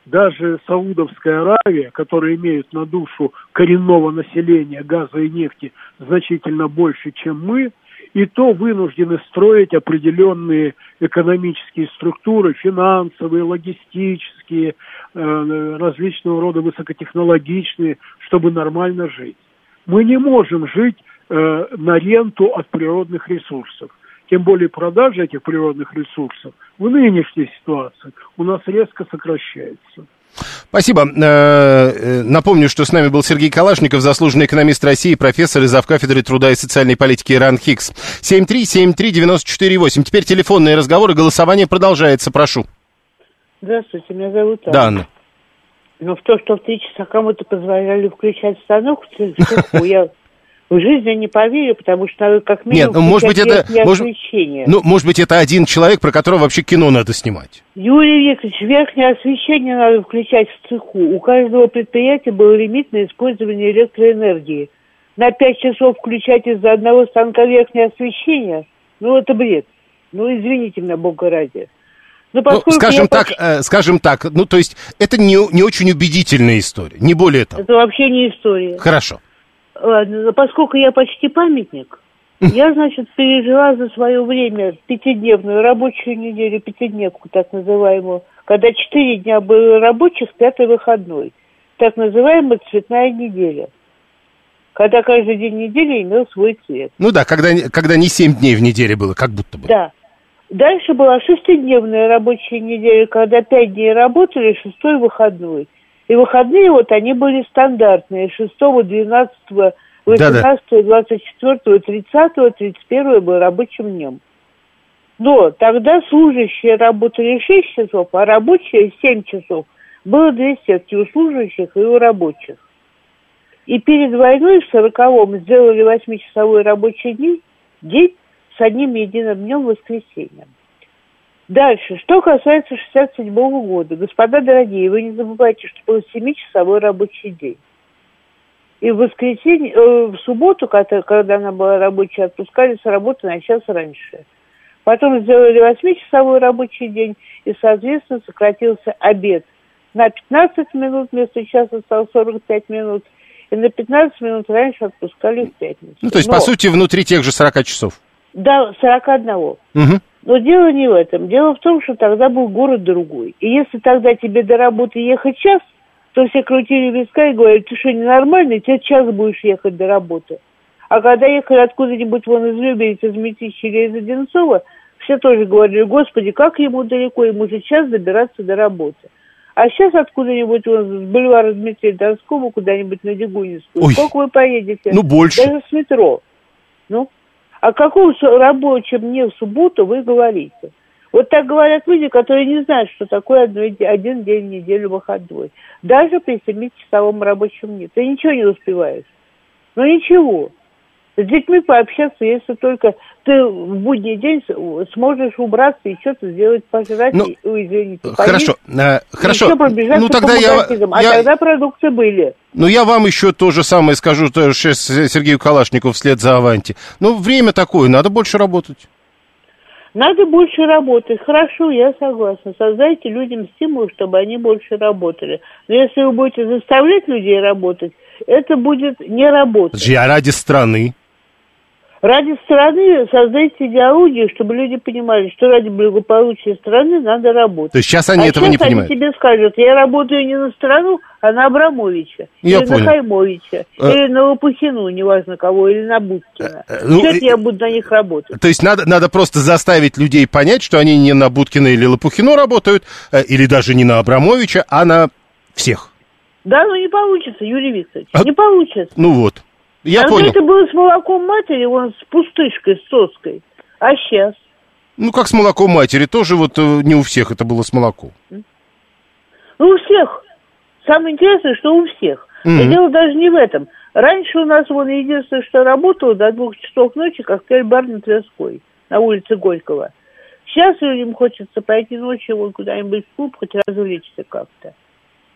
даже Саудовская Аравия, которые имеют на душу коренного населения газа и нефти значительно больше, чем мы, и то вынуждены строить определенные экономические структуры, финансовые, логистические, э, различного рода высокотехнологичные, чтобы нормально жить. Мы не можем жить э, на ренту от природных ресурсов. Тем более продажа этих природных ресурсов в нынешней ситуации у нас резко сокращается. Спасибо. Э, э, напомню, что с нами был Сергей Калашников, заслуженный экономист России, профессор из кафедры труда и социальной политики Иран Хикс. 7373948. Теперь телефонные разговоры, голосование продолжается, прошу. Здравствуйте, меня зовут Анна. Да, Анна. Но в то, что в три часа кому-то позволяли включать станок в цеху, я в жизни не поверю, потому что надо как минимум Нет, ну, может быть, это... Может, ну, может быть, это один человек, про которого вообще кино надо снимать. Юрий Викторович, верхнее освещение надо включать в цеху. У каждого предприятия был лимит на использование электроэнергии. На пять часов включать из-за одного станка верхнее освещение, ну, это бред. Ну, извините меня, бога ради. Но Ну, скажем я так, э, скажем так, ну, то есть, это не, не очень убедительная история, не более того. Это вообще не история. Хорошо. Ладно, но поскольку я почти памятник, я, значит, пережила за свое время пятидневную рабочую неделю, пятидневку так называемую, когда четыре дня было рабочих, пятый выходной. Так называемая цветная неделя. Когда каждый день недели имел свой цвет. Ну да, когда, не- когда не 7 дней в неделе было, как будто бы. Да. Дальше была шестидневная рабочая неделя, когда пять дней работали, шестой выходной. И выходные вот они были стандартные. 6, 12, 18, 24, 30, 31 был рабочим днем. Но тогда служащие работали 6 часов, а рабочие 7 часов. Было две сетки у служащих и у рабочих. И перед войной в 40-м сделали 8-часовой рабочий день, день с одним единым днем воскресеньем. Дальше, что касается 67 года. Господа дорогие, вы не забывайте, что был 7-часовой рабочий день. И в воскресенье, э, в субботу, когда, когда она была рабочая, отпускали с работы на час раньше. Потом сделали 8-часовой рабочий день, и, соответственно, сократился обед. На 15 минут вместо часа стал 45 минут, и на 15 минут раньше отпускали в пятницу. Ну, то есть, Но- по сути, внутри тех же 40 часов. Да, 41. Мгм. Но дело не в этом. Дело в том, что тогда был город другой. И если тогда тебе до работы ехать час, то все крутили виска и говорили, ты что, ненормальный, тебе час будешь ехать до работы. А когда ехали откуда-нибудь вон из Люберец, из Мятищи или из Одинцова, все тоже говорили, господи, как ему далеко, ему же час добираться до работы. А сейчас откуда-нибудь вон с бульвара Дмитрия Донского куда-нибудь на Дегунинскую. Ой. Сколько вы поедете? Ну, больше. Даже с метро. Ну, о каком с- рабочем дне в субботу вы говорите? Вот так говорят люди, которые не знают, что такое один день в неделю выходной. Даже при 7-часовом рабочем дне. Ты ничего не успеваешь. Ну ничего. С детьми пообщаться, если только ты в будний день сможешь убраться и что-то сделать, пожрать, Ну, и, ой, извините, Хорошо, э, хорошо. Еще пробежаться Ну, по тогда я, магазинам. А я- тогда продукты были. ну, я вам еще то же самое скажу, что сейчас Сергею Калашникову вслед за Аванти. Ну, время такое, надо больше работать. Надо больше работать. Хорошо, я согласна. Создайте людям стимул, чтобы они больше работали. Но если вы будете заставлять людей работать, это будет не работа. Подожди, а ради страны? Ради страны создайте идеологию, чтобы люди понимали, что ради благополучия страны надо работать. То есть сейчас они а этого сейчас не понимают? они тебе скажут, я работаю не на страну, а на Абрамовича. Я или понял. на Хаймовича. Э. Или на Лопухину, неважно кого, или на Будкина. Э, э, ну, это и- я буду на них работать? То есть надо, надо просто заставить людей понять, что они не на Будкина или Лопухино работают, или даже не на Абрамовича, а на всех. Да, ну не получится, Юрий Викторович, А- не получится. Ну вот. Я Тогда понял. это было с молоком матери, он с пустышкой, с соской. А сейчас? Ну, как с молоком матери, тоже вот э, не у всех это было с молоком. Ну, у всех. Самое интересное, что у всех. И дело даже не в этом. Раньше у нас вон единственное, что работало до двух часов ночи, коктейль-бар на Тверской, на улице Горького. Сейчас людям хочется пойти ночью вон куда-нибудь в клуб, хоть развлечься как-то.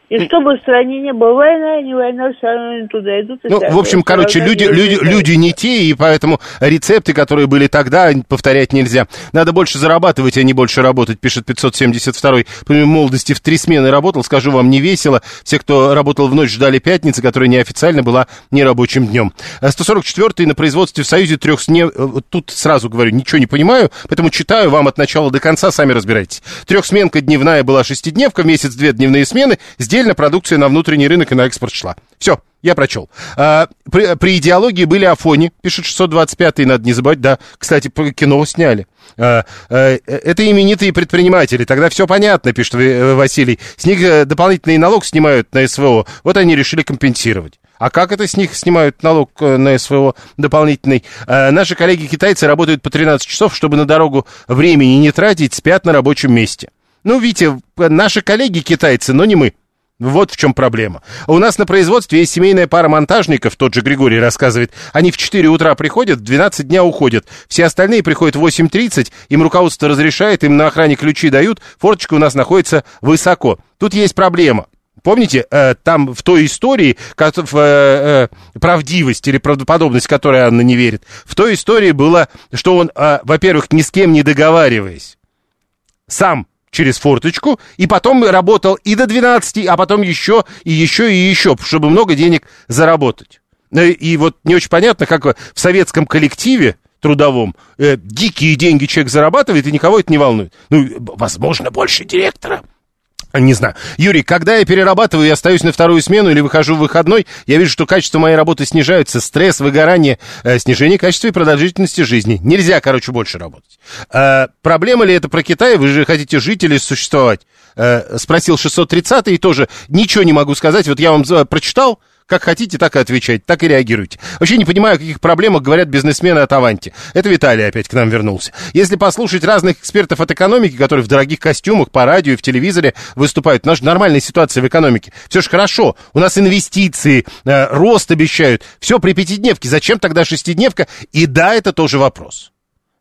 И чтобы в стране не было война, не война, все равно они туда идут. и Ну, в общем, короче, люди, не люди, люди не те, и поэтому рецепты, которые были тогда, повторять нельзя. Надо больше зарабатывать, а не больше работать, пишет 572-й. Помимо молодости в три смены работал, скажу вам, не весело. Все, кто работал в ночь, ждали пятницы, которая неофициально была нерабочим днем. А 144-й на производстве в Союзе трех сне... э, Тут сразу говорю, ничего не понимаю, поэтому читаю вам от начала до конца, сами разбирайтесь. Трехсменка дневная была шестидневка, в месяц две дневные смены, сдельно продукция на внутренний рынок и на экспорт шла. Все, я прочел. А, при, при идеологии были Афони, пишет 625-й, надо не забывать, да, кстати, кино сняли. А, а, это именитые предприниматели, тогда все понятно, пишет э, Василий. С них дополнительный налог снимают на СВО, вот они решили компенсировать. А как это с них снимают налог на СВО дополнительный? А, наши коллеги-китайцы работают по 13 часов, чтобы на дорогу времени не тратить, спят на рабочем месте. Ну, видите, наши коллеги-китайцы, но не мы. Вот в чем проблема. У нас на производстве есть семейная пара монтажников, тот же Григорий рассказывает. Они в 4 утра приходят, в 12 дня уходят. Все остальные приходят в 8.30, им руководство разрешает, им на охране ключи дают, форточка у нас находится высоко. Тут есть проблема. Помните, э, там в той истории, как, в э, э, правдивость или правдоподобность, которой Анна не верит, в той истории было, что он, э, во-первых, ни с кем не договариваясь, сам через форточку, и потом работал и до 12, а потом еще, и еще, и еще, чтобы много денег заработать. Ну и вот не очень понятно, как в советском коллективе трудовом э, дикие деньги человек зарабатывает, и никого это не волнует. Ну, возможно, больше директора. Не знаю. Юрий, когда я перерабатываю и остаюсь на вторую смену или выхожу в выходной, я вижу, что качество моей работы снижается, стресс, выгорание, э, снижение качества и продолжительности жизни. Нельзя, короче, больше работать. Э, проблема ли это про Китай? Вы же хотите жить или существовать? Э, спросил 630 и тоже ничего не могу сказать. Вот я вам прочитал, как хотите, так и отвечайте, так и реагируйте. Вообще не понимаю, о каких проблемах говорят бизнесмены от Аванти. Это Виталий опять к нам вернулся. Если послушать разных экспертов от экономики, которые в дорогих костюмах по радио и в телевизоре выступают, у нас же нормальная ситуация в экономике. Все же хорошо. У нас инвестиции, э, рост обещают. Все при пятидневке. Зачем тогда шестидневка? И да, это тоже вопрос.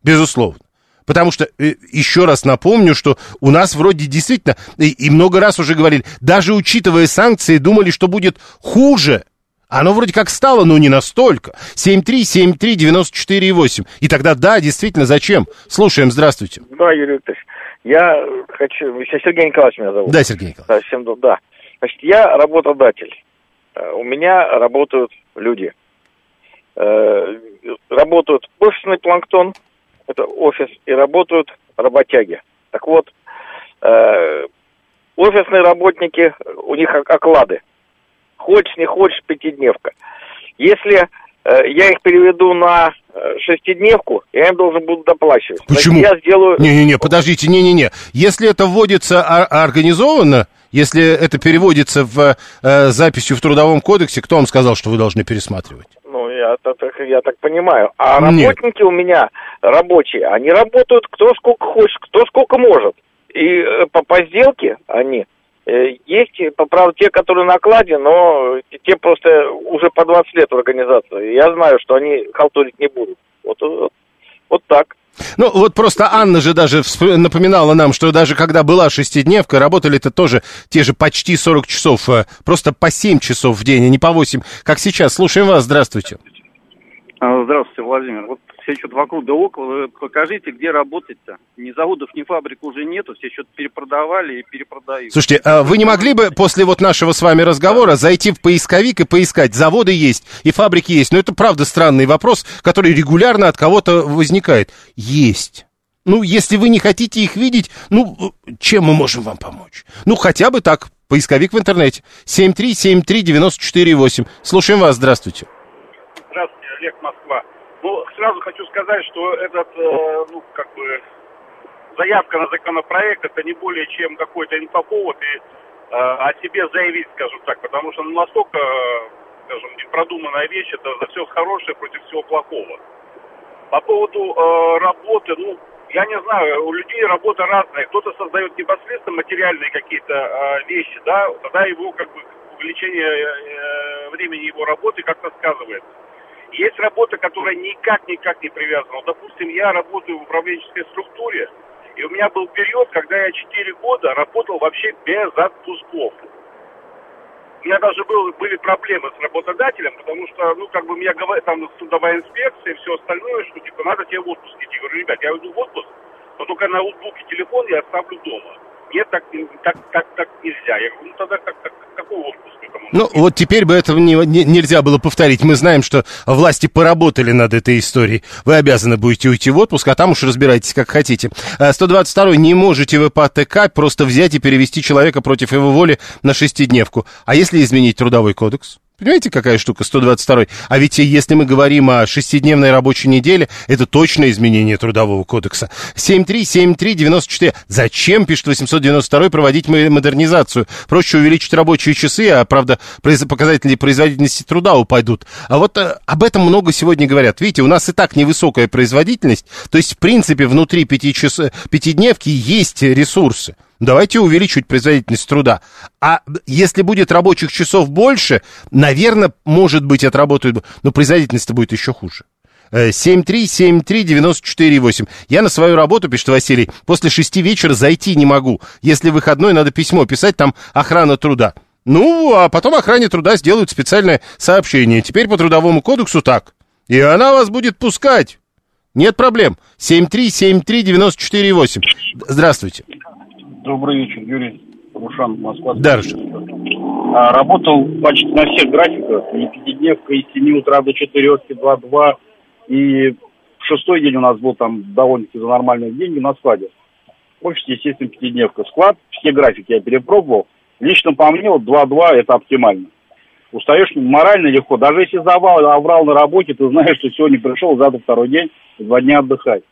Безусловно. Потому что, э, еще раз напомню, что у нас вроде действительно, и, и много раз уже говорили, даже учитывая санкции, думали, что будет хуже. Оно вроде как стало, но не настолько. 7373948. И тогда да, действительно, зачем? Слушаем, здравствуйте. Да, Юрий Викторович. Я хочу... Сергей Николаевич меня зовут. Да, Сергей Николаевич. Да, всем, да. Значит, я работодатель. Э, у меня работают люди. Э, работают офисный планктон, это офис, и работают работяги. Так вот, э, офисные работники, у них оклады. Хочешь, не хочешь, пятидневка. Если э, я их переведу на э, шестидневку, я им должен буду доплачивать. Почему? Значит, я сделаю... Не-не-не, подождите, не-не-не. Если это вводится организованно, если это переводится в э, записью в Трудовом кодексе, кто вам сказал, что вы должны пересматривать? Я, так, я так понимаю. А Нет. работники у меня рабочие, они работают кто сколько хочет, кто сколько может. И э, по, по сделке они э, есть, правда, те, которые на окладе, но те просто уже по 20 лет в организации. Я знаю, что они халтурить не будут. Вот, вот, вот так. Ну, вот просто Анна же даже напоминала нам, что даже когда была шестидневка, работали-то тоже те же почти 40 часов, э, просто по 7 часов в день, а не по 8, как сейчас. Слушаем вас, здравствуйте. А, здравствуйте, Владимир. Вот все что-то вокруг да около. Покажите, где работать-то. Ни заводов, ни фабрик уже нету, все что-то перепродавали и перепродают. Слушайте, а вы не могли бы после вот нашего с вами разговора зайти в поисковик и поискать? Заводы есть и фабрики есть. Но это правда странный вопрос, который регулярно от кого-то возникает. Есть. Ну, если вы не хотите их видеть, ну, чем мы можем вам помочь? Ну, хотя бы так, поисковик в интернете. 7373948. Слушаем вас, здравствуйте. Олег Москва. Ну, сразу хочу сказать, что этот, э, ну, как бы, заявка на законопроект, это не более чем какой-то инфоповод и э, о себе заявить, скажем так, потому что ну, настолько, скажем, непродуманная вещь, это за все хорошее против всего плохого. По поводу э, работы, ну, я не знаю, у людей работа разная. Кто-то создает непосредственно материальные какие-то э, вещи, да, тогда его как бы увеличение э, времени его работы как-то сказывается. Есть работа, которая никак-никак не привязана. Допустим, я работаю в управленческой структуре, и у меня был период, когда я 4 года работал вообще без отпусков. У меня даже был, были проблемы с работодателем, потому что, ну, как бы меня говорят, там, судовая инспекция и все остальное, что, типа, надо тебе в отпуск идти. Я говорю, ребят, я уйду в отпуск, но только на ноутбук и телефон я оставлю дома. Нет, так, так, так, так нельзя. Я говорю, ну, тогда как, как, какой отпуск? Ну, вот теперь бы этого не, не, нельзя было повторить. Мы знаем, что власти поработали над этой историей. Вы обязаны будете уйти в отпуск, а там уж разбирайтесь, как хотите. 122 а, не можете вы по ТК просто взять и перевести человека против его воли на шестидневку. А если изменить трудовой кодекс? Понимаете, какая штука 122 А ведь если мы говорим о шестидневной рабочей неделе, это точно изменение Трудового кодекса. 7373948. Зачем, пишет 892 проводить модернизацию? Проще увеличить рабочие часы, а, правда, показатели производительности труда упадут. А вот а, об этом много сегодня говорят. Видите, у нас и так невысокая производительность, то есть, в принципе, внутри пятидневки есть ресурсы. Давайте увеличивать производительность труда. А если будет рабочих часов больше, наверное, может быть, отработают, но производительность будет еще хуже. 7373948. Я на свою работу, пишет Василий, после шести вечера зайти не могу. Если выходной, надо письмо писать, там охрана труда. Ну, а потом охране труда сделают специальное сообщение. Теперь по трудовому кодексу так. И она вас будет пускать. Нет проблем. 7373948. Здравствуйте. Добрый вечер, Юрий Рушан, Москва. Да. А, работал почти на всех графиках. И пятидневка, и с 7 утра до 4, 2-2. И в шестой день у нас был там довольно-таки за нормальные деньги на складе. Офис, естественно, пятидневка. Склад, все графики я перепробовал. Лично по мне, вот 2-2 это оптимально. Устаешь морально легко. Даже если завал, оврал на работе, ты знаешь, что сегодня пришел, завтра второй день, два дня отдыхать.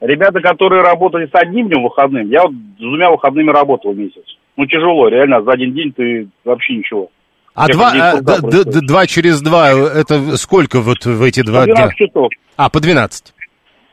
Ребята, которые работали с одним днем выходным, я вот с двумя выходными работал месяц. Ну, тяжело, реально, за один день ты вообще ничего. А два, а, д, д, д, два через два, это сколько вот в эти два по 12 дня? часов. А, по 12.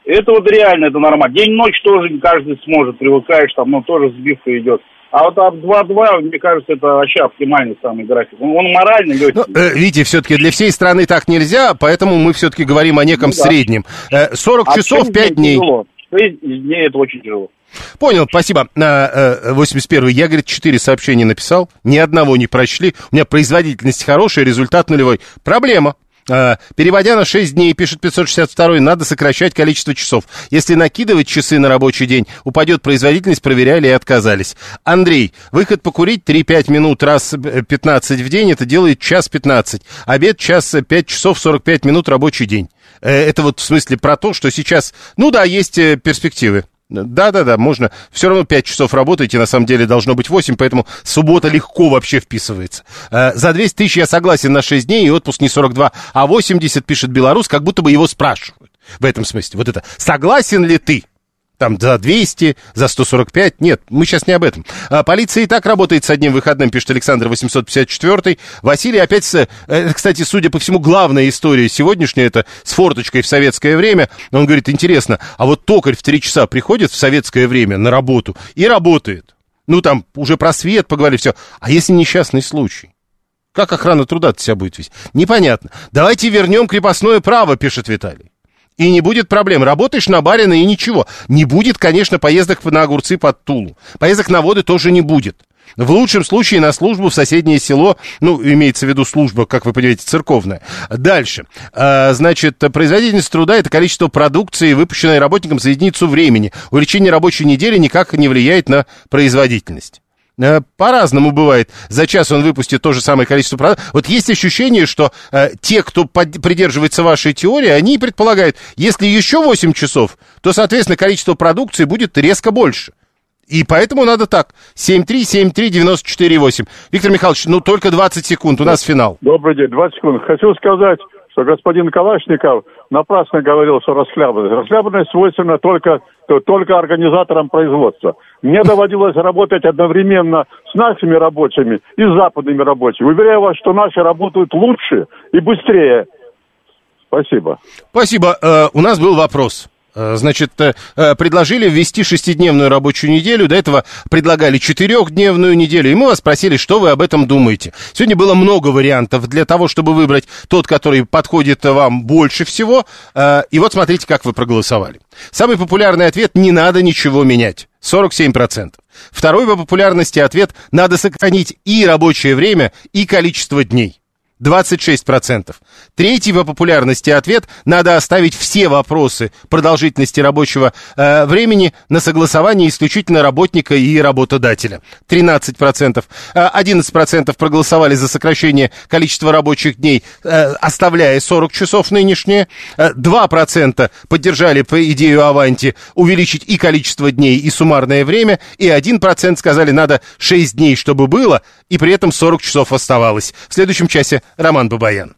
Это вот реально, это нормально. День-ночь тоже не каждый сможет, привыкаешь, там, ну, тоже сбивка идет. А вот от 2-2, мне кажется, это вообще оптимальный самый график. Он, он морально легкий. Ну, э, видите, все-таки для всей страны так нельзя, поэтому мы все-таки говорим о неком Ну да. среднем. Э, 40 А часов, шесть 5 дней. Тяжело. Шесть дней это очень тяжело. Понял, спасибо. На, э, 81 я, говорит, 4 сообщения написал, ни одного не прочли. У меня производительность хорошая, результат нулевой. Проблема. Э, Переводя на 6 дней, пишет 562, надо сокращать количество часов. Если накидывать часы на рабочий день, упадет производительность, проверяли и отказались. Андрей, выход покурить 3-5 минут раз э, 15 в день, это делает час 15. Обед час э, 5 часов 45 минут рабочий день. Э, Это вот в смысле про то, что сейчас, ну да, есть э, перспективы. Да-да-да, можно. Все равно 5 часов работаете, на самом деле должно быть 8, поэтому суббота легко вообще вписывается. Э, за 200 тысяч я согласен на 6 дней, и отпуск не 42, а 80, пишет белорус, как будто бы его спрашивают. В этом смысле. Вот это. Согласен ли ты? Там за 200, за 145. Нет, мы сейчас не об этом. А, полиция и так работает с одним выходным, пишет Александр 854. Василий опять, с, э, кстати, судя по всему, главная история сегодняшняя, это с форточкой в советское время. Он говорит, интересно, а вот токарь в 3 часа приходит в советское время на работу и работает. Ну, там уже про свет поговорили, все. А если несчастный случай? Как охрана труда себя будет вести? Непонятно. Давайте вернем крепостное право, пишет Виталий. И не будет проблем. Работаешь на барина и ничего. Не будет, конечно, поездок на огурцы под Тулу. Поездок на воды тоже не будет. В лучшем случае на службу в соседнее село, ну, имеется в виду служба, как вы понимаете, церковная. Дальше. А, значит, производительность труда – это количество продукции, выпущенной работником за единицу времени. Увеличение рабочей недели никак не влияет на производительность. Э, По-разному бывает. За час он выпустит то же самое количество продуктов. Вот есть ощущение, что э, те, кто под- придерживается вашей теории, они предполагают, если еще 8 часов, то, соответственно, количество продукции будет резко больше. И поэтому надо так. 7373948. Виктор Михайлович, ну только 20 секунд, у нас финал. Добрый день, 20 секунд. Хочу сказать, что господин Калашников напрасно говорил, что расхлябанность. Расхлябанность свойственна только, то- только организаторам производства. Мне доводилось работать одновременно с нашими рабочими и с западными рабочими. Уверяю вас, что наши работают лучше и быстрее. Спасибо. Спасибо. Э, у нас был вопрос. Э, Значит, э, э, предложили ввести шестидневную рабочую неделю, до этого предлагали четырехдневную неделю, и мы вас спросили, что вы об этом думаете. Сегодня было много вариантов для того, чтобы выбрать тот, который подходит вам больше всего, и вот смотрите, как вы проголосовали. Самый популярный ответ – не надо ничего менять. 47%. Второй по популярности ответ – надо сохранить и рабочее время, и количество дней. 26%. Третий по популярности ответ – надо оставить все вопросы продолжительности рабочего э, времени на согласование исключительно работника и работодателя. 13%. Э, 11% проголосовали за сокращение количества рабочих дней, э, оставляя 40 часов нынешние. Э, 2% поддержали по идею Аванти увеличить и количество дней, и суммарное время. И 1% сказали, надо 6 дней, чтобы было, и при этом 40 часов оставалось. В следующем часе Роман Бабаян.